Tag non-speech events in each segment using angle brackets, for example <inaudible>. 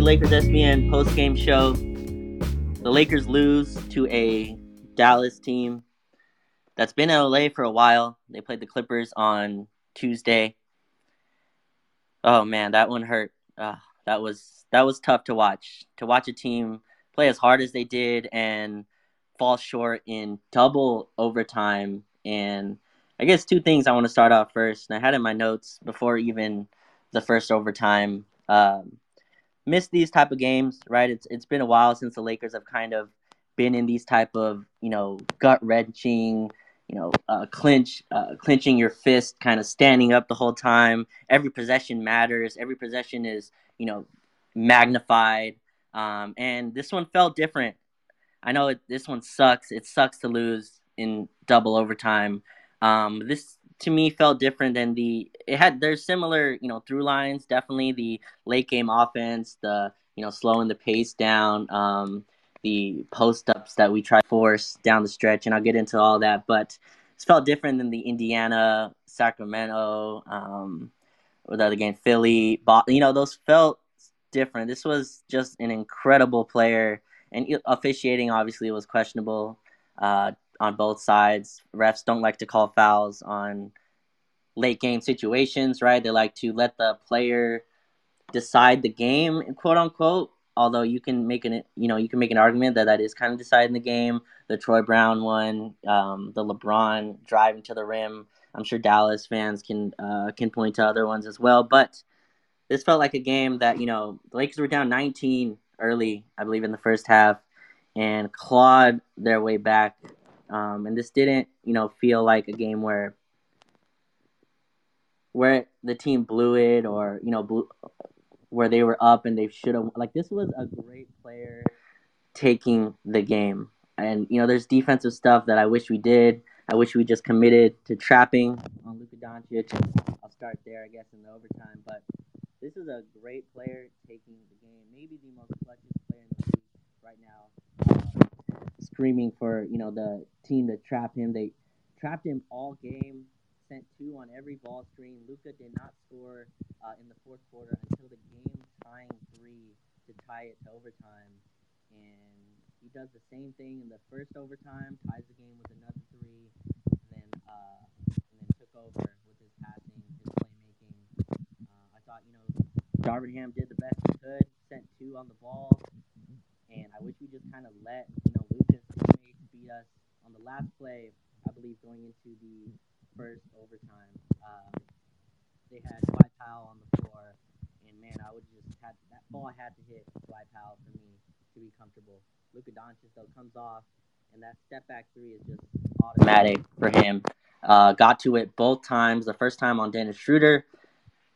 Lakers SBN post game show. The Lakers lose to a Dallas team that's been in LA for a while. They played the Clippers on Tuesday. Oh man, that one hurt. Uh, that was that was tough to watch. To watch a team play as hard as they did and fall short in double overtime. And I guess two things I want to start off first. And I had in my notes before even the first overtime um, miss these type of games, right? It's it's been a while since the Lakers have kind of been in these type of you know gut wrenching, you know, uh, clinch, uh, clinching your fist, kind of standing up the whole time. Every possession matters. Every possession is you know magnified. Um, and this one felt different. I know it, this one sucks. It sucks to lose in double overtime. Um, this to me felt different than the it had there's similar you know through lines definitely the late game offense the you know slowing the pace down um, the post ups that we try to force down the stretch and I'll get into all that but it felt different than the Indiana Sacramento um, or the other game Philly you know those felt different this was just an incredible player and officiating obviously was questionable uh, on both sides. Refs don't like to call fouls on late game situations, right? They like to let the player decide the game, quote unquote. Although you can make an you know you can make an argument that that is kind of deciding the game. The Troy Brown one, um, the LeBron driving to the rim. I'm sure Dallas fans can uh, can point to other ones as well. But this felt like a game that you know the Lakers were down 19 early, I believe, in the first half, and clawed their way back um, and this didn't, you know, feel like a game where where the team blew it or you know blew, where they were up and they should have like this was a great player taking the game. And you know, there's defensive stuff that I wish we did. I wish we just committed to trapping on Luka Doncic. I'll start there, I guess, in the overtime. But this is a great player taking the game. Maybe the most clutchest player in the league right now. Uh, screaming for you know the team to trap him. They trapped him all game, sent two on every ball screen. Luka did not score uh, in the fourth quarter until the game tying three to tie it to overtime, and he does the same thing in the first overtime, ties the game with another three, and then uh, and then took over with his passing, his playmaking. Uh, I thought you know Darvin Ham did the best he could, sent two on the ball, and I wish we just kind of let you know beat us on the last play, I believe, going into the first overtime. Um, they had Dwight Powell on the floor, and man, I would just had that ball had to hit Dwight Powell for me to be comfortable. Luka Doncic though comes off, and that step back three is just automatic for him. Uh, got to it both times. The first time on Dennis Schroeder,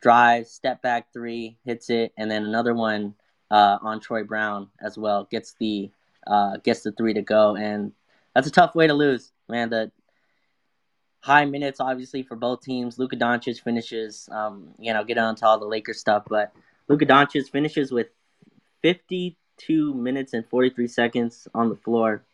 drives, step back three, hits it, and then another one uh, on Troy Brown as well. Gets the uh, gets the three to go, and that's a tough way to lose, man. The high minutes, obviously, for both teams. Luka Doncic finishes, um, you know, get on to all the Lakers stuff, but Luka Doncic finishes with 52 minutes and 43 seconds on the floor.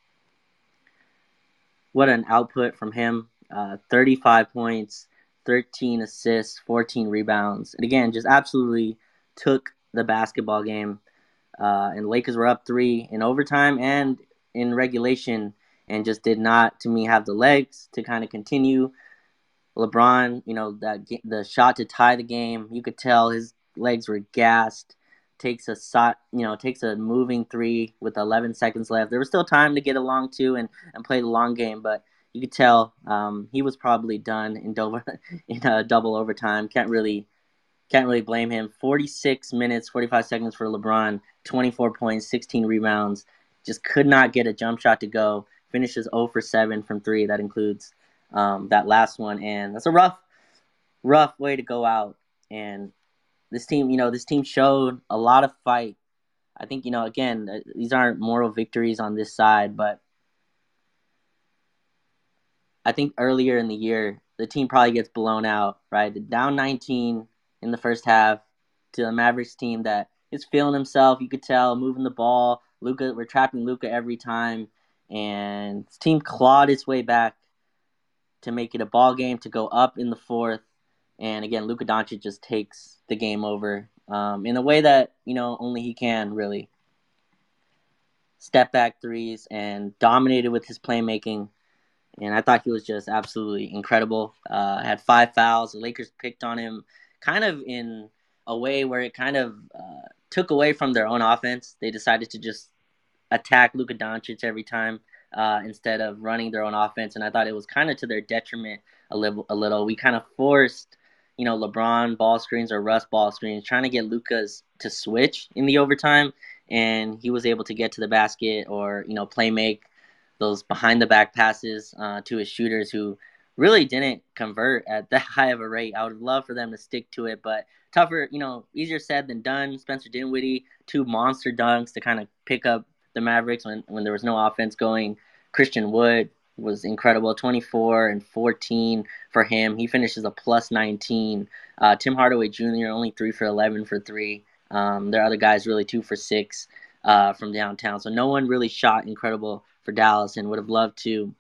What an output from him. Uh, 35 points, 13 assists, 14 rebounds. And again, just absolutely took the basketball game. Uh, and Lakers were up three in overtime and in regulation and just did not, to me, have the legs to kind of continue. LeBron, you know, that the shot to tie the game, you could tell his legs were gassed. Takes a shot, you know, takes a moving three with 11 seconds left. There was still time to get a long two and, and play the long game, but you could tell um, he was probably done in Dover <laughs> in a double overtime. Can't really can't really blame him. 46 minutes, 45 seconds for LeBron, 24 points, 16 rebounds. Just could not get a jump shot to go finishes 0 for 7 from three. That includes um, that last one, and that's a rough, rough way to go out. And this team, you know, this team showed a lot of fight. I think, you know, again, uh, these aren't moral victories on this side, but I think earlier in the year, the team probably gets blown out, right? Down 19 in the first half to the Mavericks team that is feeling himself. You could tell moving the ball. Luka, we're trapping Luka every time and the team clawed its way back to make it a ball game to go up in the fourth. And again, Luka Doncic just takes the game over um, in a way that you know only he can really. Step back threes and dominated with his playmaking, and I thought he was just absolutely incredible. Uh, had five fouls. The Lakers picked on him, kind of in a way where it kind of uh, took away from their own offense. They decided to just attack Luka Doncic every time uh, instead of running their own offense, and I thought it was kind of to their detriment a little. A little. We kind of forced, you know, LeBron ball screens or Russ ball screens, trying to get Luka's to switch in the overtime, and he was able to get to the basket or you know play make those behind the back passes uh, to his shooters who really didn't convert at that <laughs> high of a rate. I would love for them to stick to it, but tougher, you know, easier said than done. Spencer Dinwiddie, two monster dunks to kind of pick up the Mavericks when, when there was no offense going. Christian Wood was incredible, 24 and 14 for him. He finishes a plus 19. Uh, Tim Hardaway Jr. only three for 11 for three. Um, there are other guys really two for six uh, from downtown. So no one really shot incredible for Dallas, and would have loved to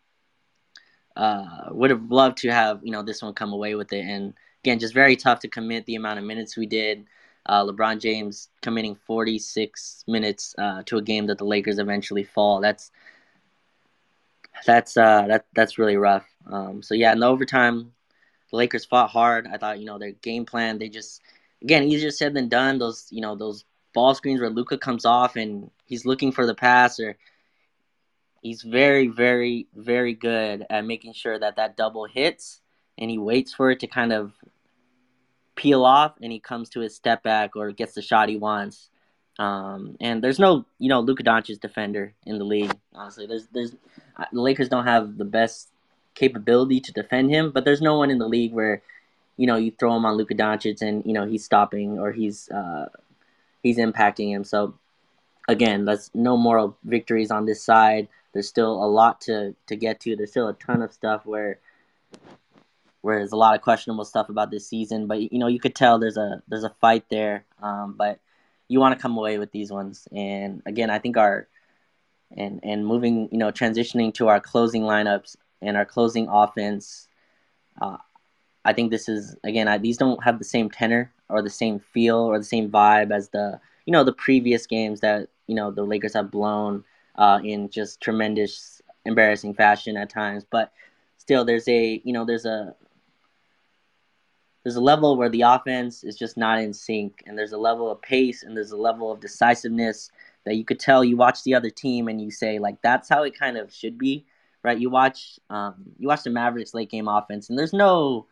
uh, would have loved to have you know this one come away with it. And again, just very tough to commit the amount of minutes we did. Uh, LeBron James committing 46 minutes uh, to a game that the Lakers eventually fall. That's that's uh, that that's really rough. Um, so yeah, in the overtime, the Lakers fought hard. I thought you know their game plan. They just again easier said than done. Those you know those ball screens where Luka comes off and he's looking for the pass or he's very very very good at making sure that that double hits and he waits for it to kind of peel off and he comes to his step back or gets the shot he wants. Um, and there's no, you know, Luka Doncic defender in the league. Honestly, there's there's uh, the Lakers don't have the best capability to defend him, but there's no one in the league where, you know, you throw him on Luka Doncic and you know he's stopping or he's uh, he's impacting him. So again, that's no moral victories on this side. There's still a lot to to get to. There's still a ton of stuff where where there's a lot of questionable stuff about this season. But you know, you could tell there's a there's a fight there. Um, but you want to come away with these ones. And again, I think our and and moving, you know, transitioning to our closing lineups and our closing offense. Uh, I think this is again. I, these don't have the same tenor or the same feel or the same vibe as the you know the previous games that you know the Lakers have blown uh, in just tremendous, embarrassing fashion at times. But still, there's a you know there's a there's a level where the offense is just not in sync, and there's a level of pace and there's a level of decisiveness that you could tell. You watch the other team and you say like that's how it kind of should be, right? You watch um, you watch the Mavericks late game offense, and there's no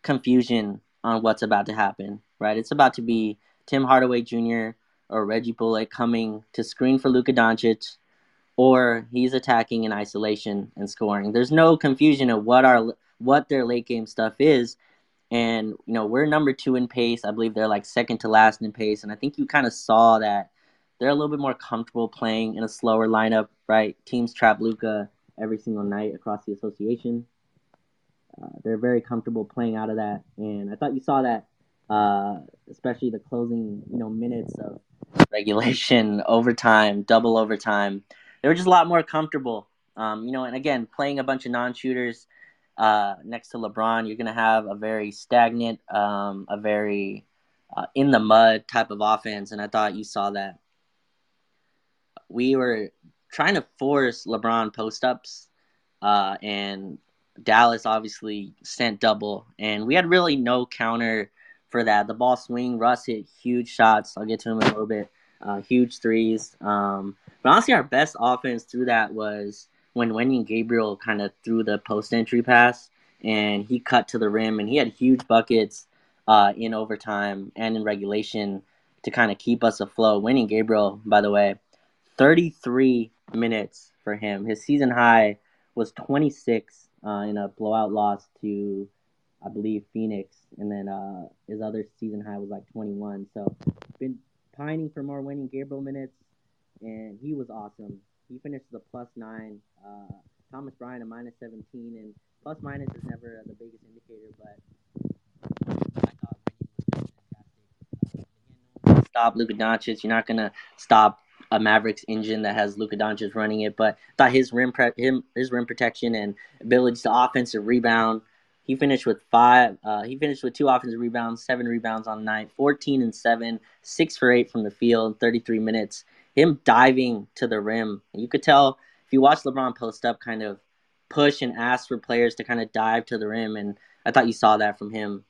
confusion on what's about to happen, right? It's about to be Tim Hardaway Jr. or Reggie Bullock coming to screen for Luka Doncic, or he's attacking in isolation and scoring. There's no confusion of what our what their late game stuff is and, you know, we're number two in pace. I believe they're like second to last in pace. And I think you kind of saw that they're a little bit more comfortable playing in a slower lineup, right? Teams trap Luka every single night across the association. Uh, they're very comfortable playing out of that. And I thought you saw that, uh, especially the closing, you know, minutes of regulation, <laughs> overtime, double overtime. They were just a lot more comfortable. Um, you know, and again, playing a bunch of non-shooters – uh, next to LeBron, you're going to have a very stagnant, um, a very uh, in the mud type of offense. And I thought you saw that. We were trying to force LeBron post ups, uh, and Dallas obviously sent double. And we had really no counter for that. The ball swing, Russ hit huge shots. I'll get to him in a little bit. Uh, huge threes. Um, but honestly, our best offense through that was when Wenyen Gabriel kind of threw the post entry pass and he cut to the rim and he had huge buckets uh, in overtime and in regulation to kind of keep us afloat. Wenyen Gabriel, by the way, 33 minutes for him. His season high was 26 uh, in a blowout loss to, I believe, Phoenix, and then uh, his other season high was like 21. So, been pining for more Wenyen Gabriel minutes, and he was awesome. He finished the plus nine. Uh, Thomas Bryant a minus 17, and plus minus is never the biggest indicator, but I thought was fantastic. Uh, again, stop Luka Doncic. You're not gonna stop a Mavericks engine that has Luka Doncic running it, but I thought his rim pre- him his rim protection and ability to offensive rebound He finished with five. Uh, he finished with two offensive rebounds, seven rebounds on the night, 14 and seven, six for eight from the field, 33 minutes. Him diving to the rim. You could tell if you watch LeBron post up, kind of push and ask for players to kind of dive to the rim, and I thought you saw that from him.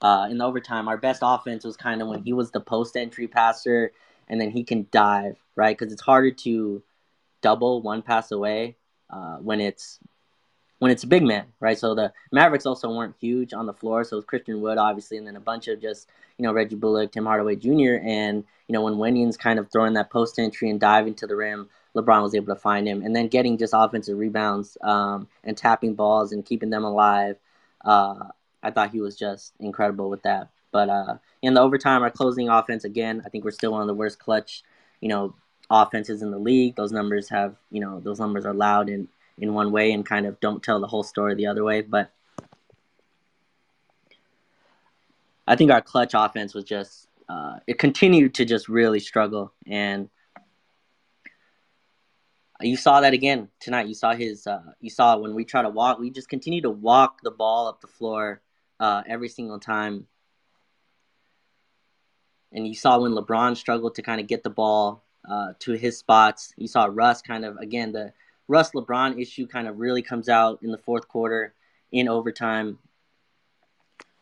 Uh, in the overtime, our best offense was kind of when he was the post entry passer, and then he can dive right because it's harder to double one pass away uh, when it's when it's a big man, right? So the Mavericks also weren't huge on the floor, so it was Christian Wood obviously, and then a bunch of just you know Reggie Bullock, Tim Hardaway Jr. And you know when Wenyen's kind of throwing that post entry and diving to the rim, LeBron was able to find him, and then getting just offensive rebounds um, and tapping balls and keeping them alive. Uh, I thought he was just incredible with that. But uh, in the overtime, our closing offense again, I think we're still one of the worst clutch, you know, offenses in the league. Those numbers have, you know, those numbers are loud in in one way and kind of don't tell the whole story the other way. But I think our clutch offense was just uh, it continued to just really struggle and you saw that again tonight. You saw his. Uh, you saw when we try to walk, we just continue to walk the ball up the floor uh, every single time. And you saw when LeBron struggled to kind of get the ball uh, to his spots. You saw Russ kind of again the Russ LeBron issue kind of really comes out in the fourth quarter in overtime,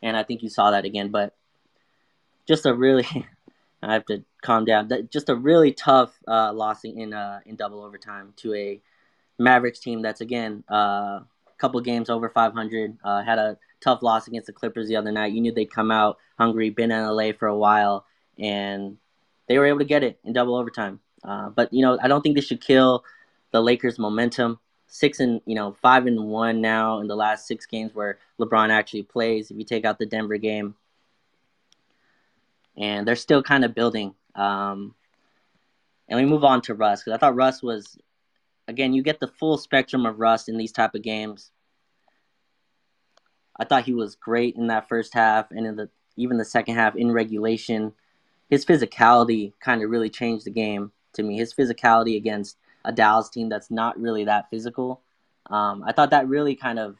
and I think you saw that again. But just a really <laughs> I have to calm down. Just a really tough uh, loss in uh, in double overtime to a Mavericks team that's again a uh, couple games over 500. Uh, had a tough loss against the Clippers the other night. You knew they'd come out hungry. Been in LA for a while, and they were able to get it in double overtime. Uh, but you know, I don't think this should kill the Lakers' momentum. Six and you know five and one now in the last six games where LeBron actually plays. If you take out the Denver game, and they're still kind of building. Um, and we move on to Russ because I thought Russ was, again, you get the full spectrum of Russ in these type of games. I thought he was great in that first half and in the even the second half in regulation. His physicality kind of really changed the game to me. His physicality against a Dallas team that's not really that physical. Um, I thought that really kind of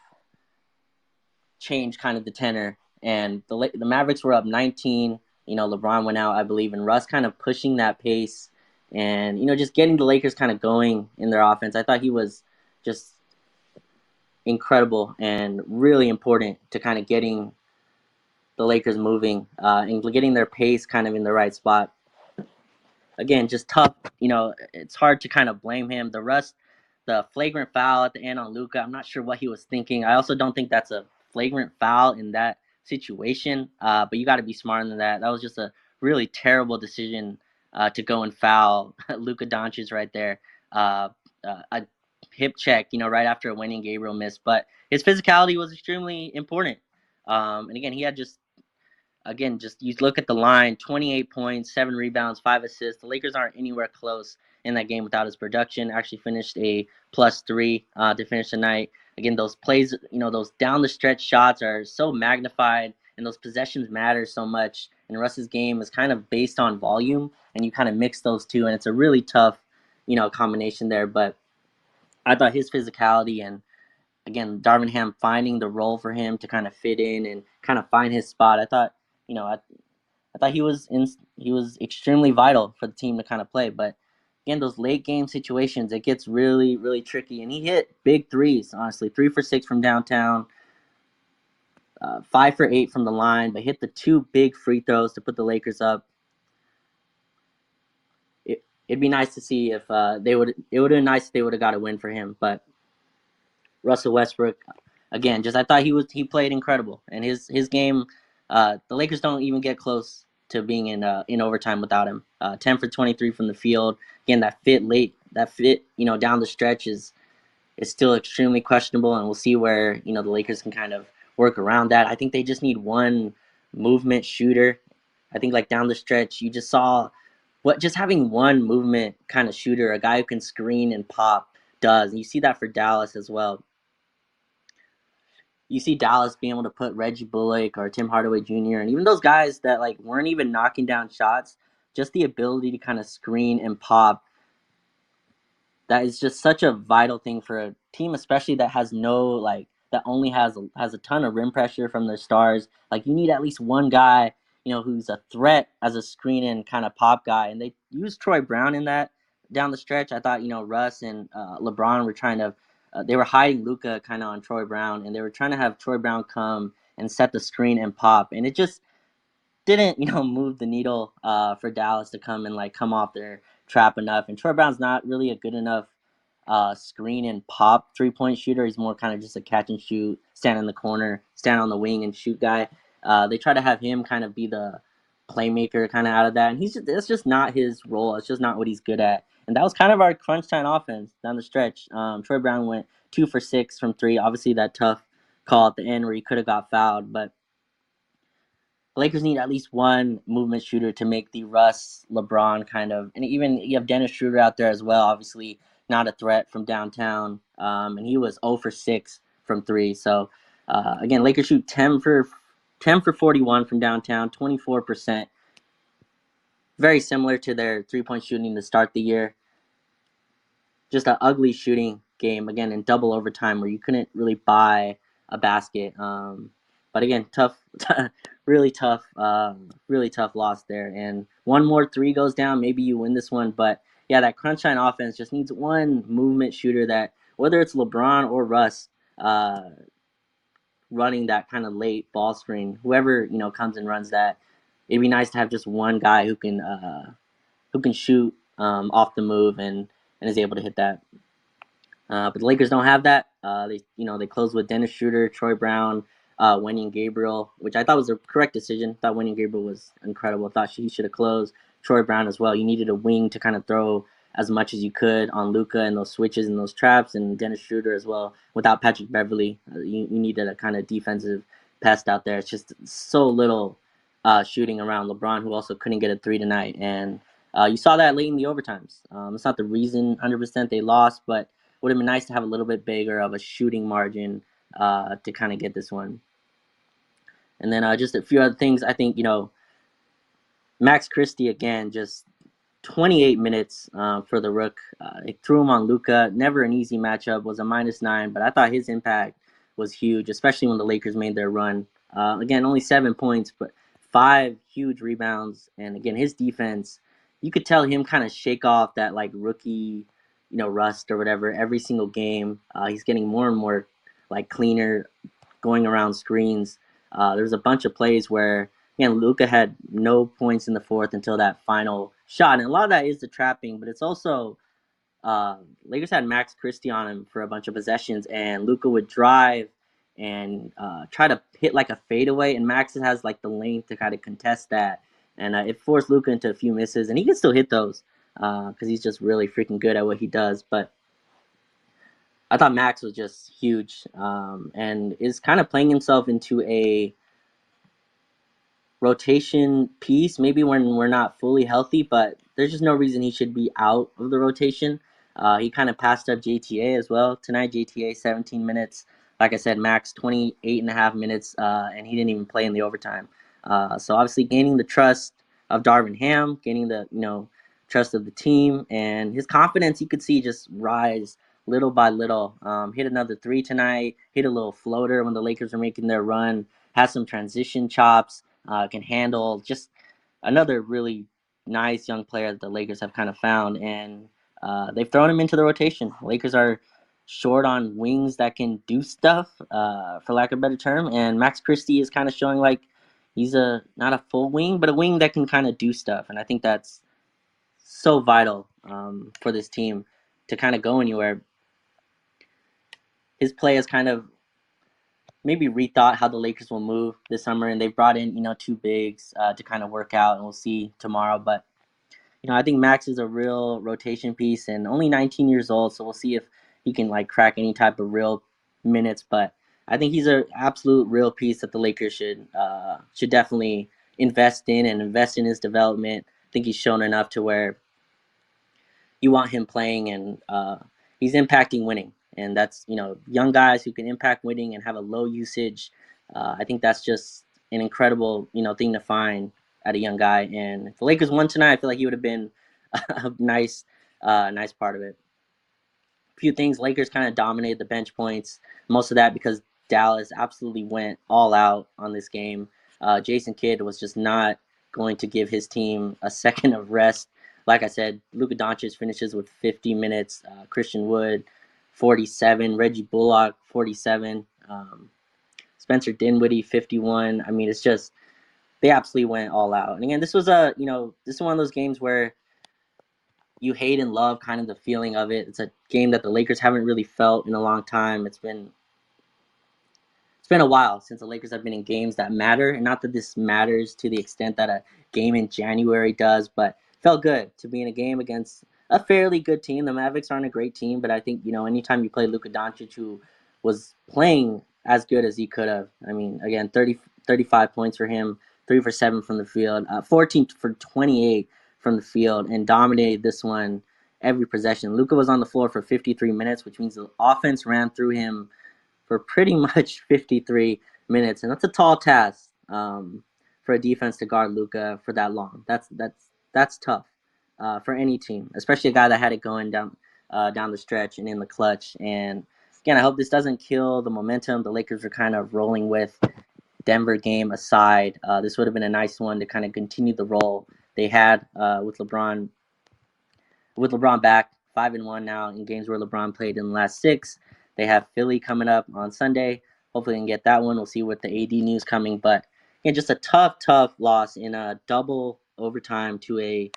changed kind of the tenor. And the the Mavericks were up 19 you know, LeBron went out, I believe, and Russ kind of pushing that pace and, you know, just getting the Lakers kind of going in their offense. I thought he was just incredible and really important to kind of getting the Lakers moving uh, and getting their pace kind of in the right spot. Again, just tough. You know, it's hard to kind of blame him. The rest, the flagrant foul at the end on Luka, I'm not sure what he was thinking. I also don't think that's a flagrant foul in that situation. Uh, but you got to be smarter than that. That was just a really terrible decision uh, to go and foul <laughs> Luka Doncic right there. Uh, uh, a hip check, you know, right after a Wenyen Gabriel miss. But his physicality was extremely important. Um, and again, he had just again, just you look at the line 28 points, seven rebounds, five assists. The Lakers aren't anywhere close in that game without his production. Actually finished a plus three uh, to finish the night. Again, those plays, you know, those down the stretch shots are so magnified and those possessions matter so much. And Russ's game is kind of based on volume, and you kind of mix those two, and it's a really tough, you know, combination there. But I thought his physicality and again, Darvin Ham finding the role for him to kind of fit in and kind of find his spot. I thought, you know, I, I thought he was in, he was extremely vital for the team to kind of play. But again, those late game situations, it gets really, really tricky. And he hit big threes, honestly, three for six from downtown, uh, five for eight from the line, but hit the two big free throws to put the Lakers up. It, it'd be nice to see if uh, they would. It would have been nice if they would have got a win for him. But Russell Westbrook, again, just I thought he was he played incredible, and his his game. Uh, the Lakers don't even get close to being in uh, in overtime without him. Uh, Ten for twenty three from the field. Again, that fit late, that fit you know down the stretch is is still extremely questionable, and we'll see where you know the Lakers can kind of work around that. I think they just need one movement shooter. I think like down the stretch, you just saw what just having one movement kind of shooter, a guy who can screen and pop does. And you see that for Dallas as well you see Dallas being able to put Reggie Bullock or Tim Hardaway Jr. and even those guys that like weren't even knocking down shots, just the ability to kind of screen and pop. That is just such a vital thing for a team, especially that has no like that only has has a ton of rim pressure from their stars. Like you need at least one guy, you know, who's a threat as a screen and kind of pop guy. And they used Troy Brown in that down the stretch. I thought you know Russ and uh, LeBron were trying to. Uh, they were hiding Luka kind of on Troy Brown, and they were trying to have Troy Brown come and set the screen and pop, and it just didn't you know <laughs> move the needle uh, for Dallas to come and like come off their trap enough. And Troy Brown's not really a good enough uh, screen and pop three point shooter. He's more kind of just a catch and shoot, stand in the corner, stand on the wing and shoot guy. Uh, they try to have him kind of be the playmaker kind of out of that, and he's just, that's just not his role. It's just not what he's good at. And that was kind of our crunch time offense down the stretch. Um, Troy Brown went two for six from three. Obviously, that tough call at the end where he could have got fouled, but Lakers need at least one movement shooter to make the Russ, LeBron kind of, and even you have Dennis Schroeder out there as well. Obviously, not a threat from downtown, um, and he was 0 for 6 from three. So uh, again, Lakers shoot 10 for 10 for 41 from downtown, 24 percent. Very similar to their three point shooting to start the year. Just an ugly shooting game again in double overtime where you couldn't really buy a basket. Um, but again, tough, <laughs> really tough, um, really tough loss there. And one more three goes down, maybe you win this one. But yeah, that crunch time offense just needs one movement shooter that, whether it's LeBron or Russ, uh, running that kind of late ball screen, whoever you know comes and runs that, it'd be nice to have just one guy who can uh, who can shoot um, off the move and and is able to hit that. Uh, but the Lakers don't have that. Uh, they you know they close with Dennis Schroeder, Troy Brown, uh, Wenyen Gabriel, which I thought was a correct decision. Thought Wenyen Gabriel was incredible. Thought he should have closed. Troy Brown as well. You needed a wing to kind of throw as much as you could on Luka and those switches and those traps, and Dennis Schroeder as well. Without Patrick Beverley, uh, you, you needed a kind of defensive pest out there. It's just so little uh, shooting around LeBron, who also couldn't get a three tonight, and uh, you saw that late in the overtimes. Um, it's not the reason 100% they lost, but would have been nice to have a little bit bigger of a shooting margin uh, to kind of get this one. And then uh, just a few other things. I think you know, Max Christie again, just 28 minutes uh, for the Rook. Uh, it threw him on Luka. Never an easy matchup. Was a minus nine, but I thought his impact was huge, especially when the Lakers made their run. Uh, again, only seven points, but five huge rebounds. And again, his defense, you could tell him kind of shake off that like rookie, you know, rust or whatever every single game. Uh, he's getting more and more like cleaner, going around screens. Uh, there's a bunch of plays where again Luka had no points in the fourth until that final shot, and a lot of that is the trapping, but it's also uh, Lakers had Max Christie on him for a bunch of possessions, and Luka would drive and uh, try to hit like a fadeaway, and Max has like the length to kind of contest that, and uh, it forced Luka into a few misses, and he can still hit those because uh, he's just really freaking good at what he does, but. I thought Max was just huge um, and is kind of playing himself into a rotation piece. Maybe when we're not fully healthy, but there's just no reason he should be out of the rotation. Uh, he kind of passed up JTA as well tonight. JTA 17 minutes. Like I said, Max 28 and a half minutes, uh, and he didn't even play in the overtime. Uh, so obviously gaining the trust of Darvin Ham, gaining the you know trust of the team, and his confidence you could see just rise little by little. Um, hit another three tonight. Hit a little floater when the Lakers were making their run. Has some transition chops. Uh, can handle just another really nice young player that the Lakers have kind of found, and uh, they've thrown him into the rotation. Lakers are short on wings that can do stuff, uh, for lack of a better term, and Max Christie is kind of showing like he's a not a full wing, but a wing that can kind of do stuff, and I think that's so vital um, for this team to kind of go anywhere. His play has kind of maybe rethought how the Lakers will move this summer, and they've brought in you know two bigs uh, to kind of work out, and we'll see tomorrow. But you know, I think Max is a real rotation piece, and only 19 years old, so we'll see if he can like crack any type of real minutes. But I think he's an absolute real piece that the Lakers should uh, should definitely invest in and invest in his development. I think he's shown enough to where you want him playing, and uh, he's impacting winning and that's you know young guys who can impact winning and have a low usage. Uh, I think that's just an incredible you know thing to find at a young guy. And if the Lakers won tonight, I feel like he would have been <laughs> a nice uh, nice part of it. Few things: Lakers kind of dominated the bench points. Most of that because Dallas absolutely went all out on this game. Uh, Jason Kidd was just not going to give his team a <laughs> second of rest. Like I said, Luka Doncic finishes with 50 minutes. Uh, Christian Wood, 47. Reggie Bullock, 47. Um, Spencer Dinwiddie, 51. I mean, it's just they absolutely went all out. And again, this was a you know this is one of those games where you hate and love kind of the feeling of it. It's a game that the Lakers haven't really felt in a long time. It's been it's been a while since the Lakers have been in games that matter, and not that this matters to the extent that a game in January does, but felt good to be in a game against a fairly good team. The Mavericks aren't a great team, but I think you know anytime you play Luka Doncic, who was playing as good as he could have. I mean, again, 30, 35 points for him, three for seven from the field, uh, 14 for 28 from the field, and dominated this one every possession. Luka was on the floor for 53 minutes, which means the offense ran through him for pretty <laughs> much 53 minutes, and that's a tall task um, for a defense to guard Luka for that long. That's that's that's tough uh, for any team, especially a guy that had it going down uh, down the stretch and in the clutch. And again, I hope this doesn't kill the momentum the Lakers are kind of rolling with. Denver game aside, uh, this would have been a nice one to kind of continue the role they had uh, with LeBron. With LeBron back, five and one now in games where LeBron played in the last six. They have Philly coming up on Sunday. Hopefully, they can get that one. We'll see what the AD news coming, but yeah, just a tough, tough loss in a double overtime to a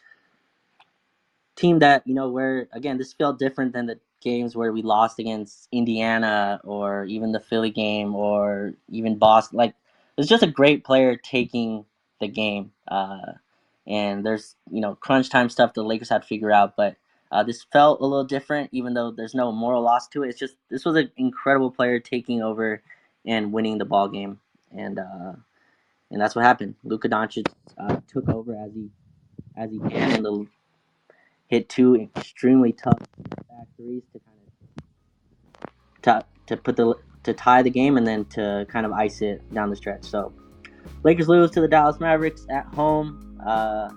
team that you know where again this felt different than the games where we lost against Indiana or even the Philly game or even Boston. Like it's just a great player taking the game. Uh, and there's you know crunch time stuff the Lakers had to figure out, but uh, this felt a little different, even though there's no moral loss to it. It's just this was an incredible player taking over and winning the ball game, and uh, and that's what happened. Luka Doncic uh, took over as he as he can, and the, hit two extremely tough back threes to kind of to, to put the to tie the game, and then to kind of ice it down the stretch. So Lakers lose to the Dallas Mavericks at home. Uh,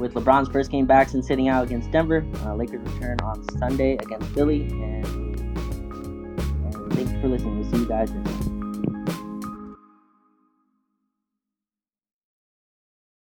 with LeBron's first game back since sitting out against Denver. Uh, Lakers return on Sunday against Philly. And, and thanks for listening. We'll see you guys next time.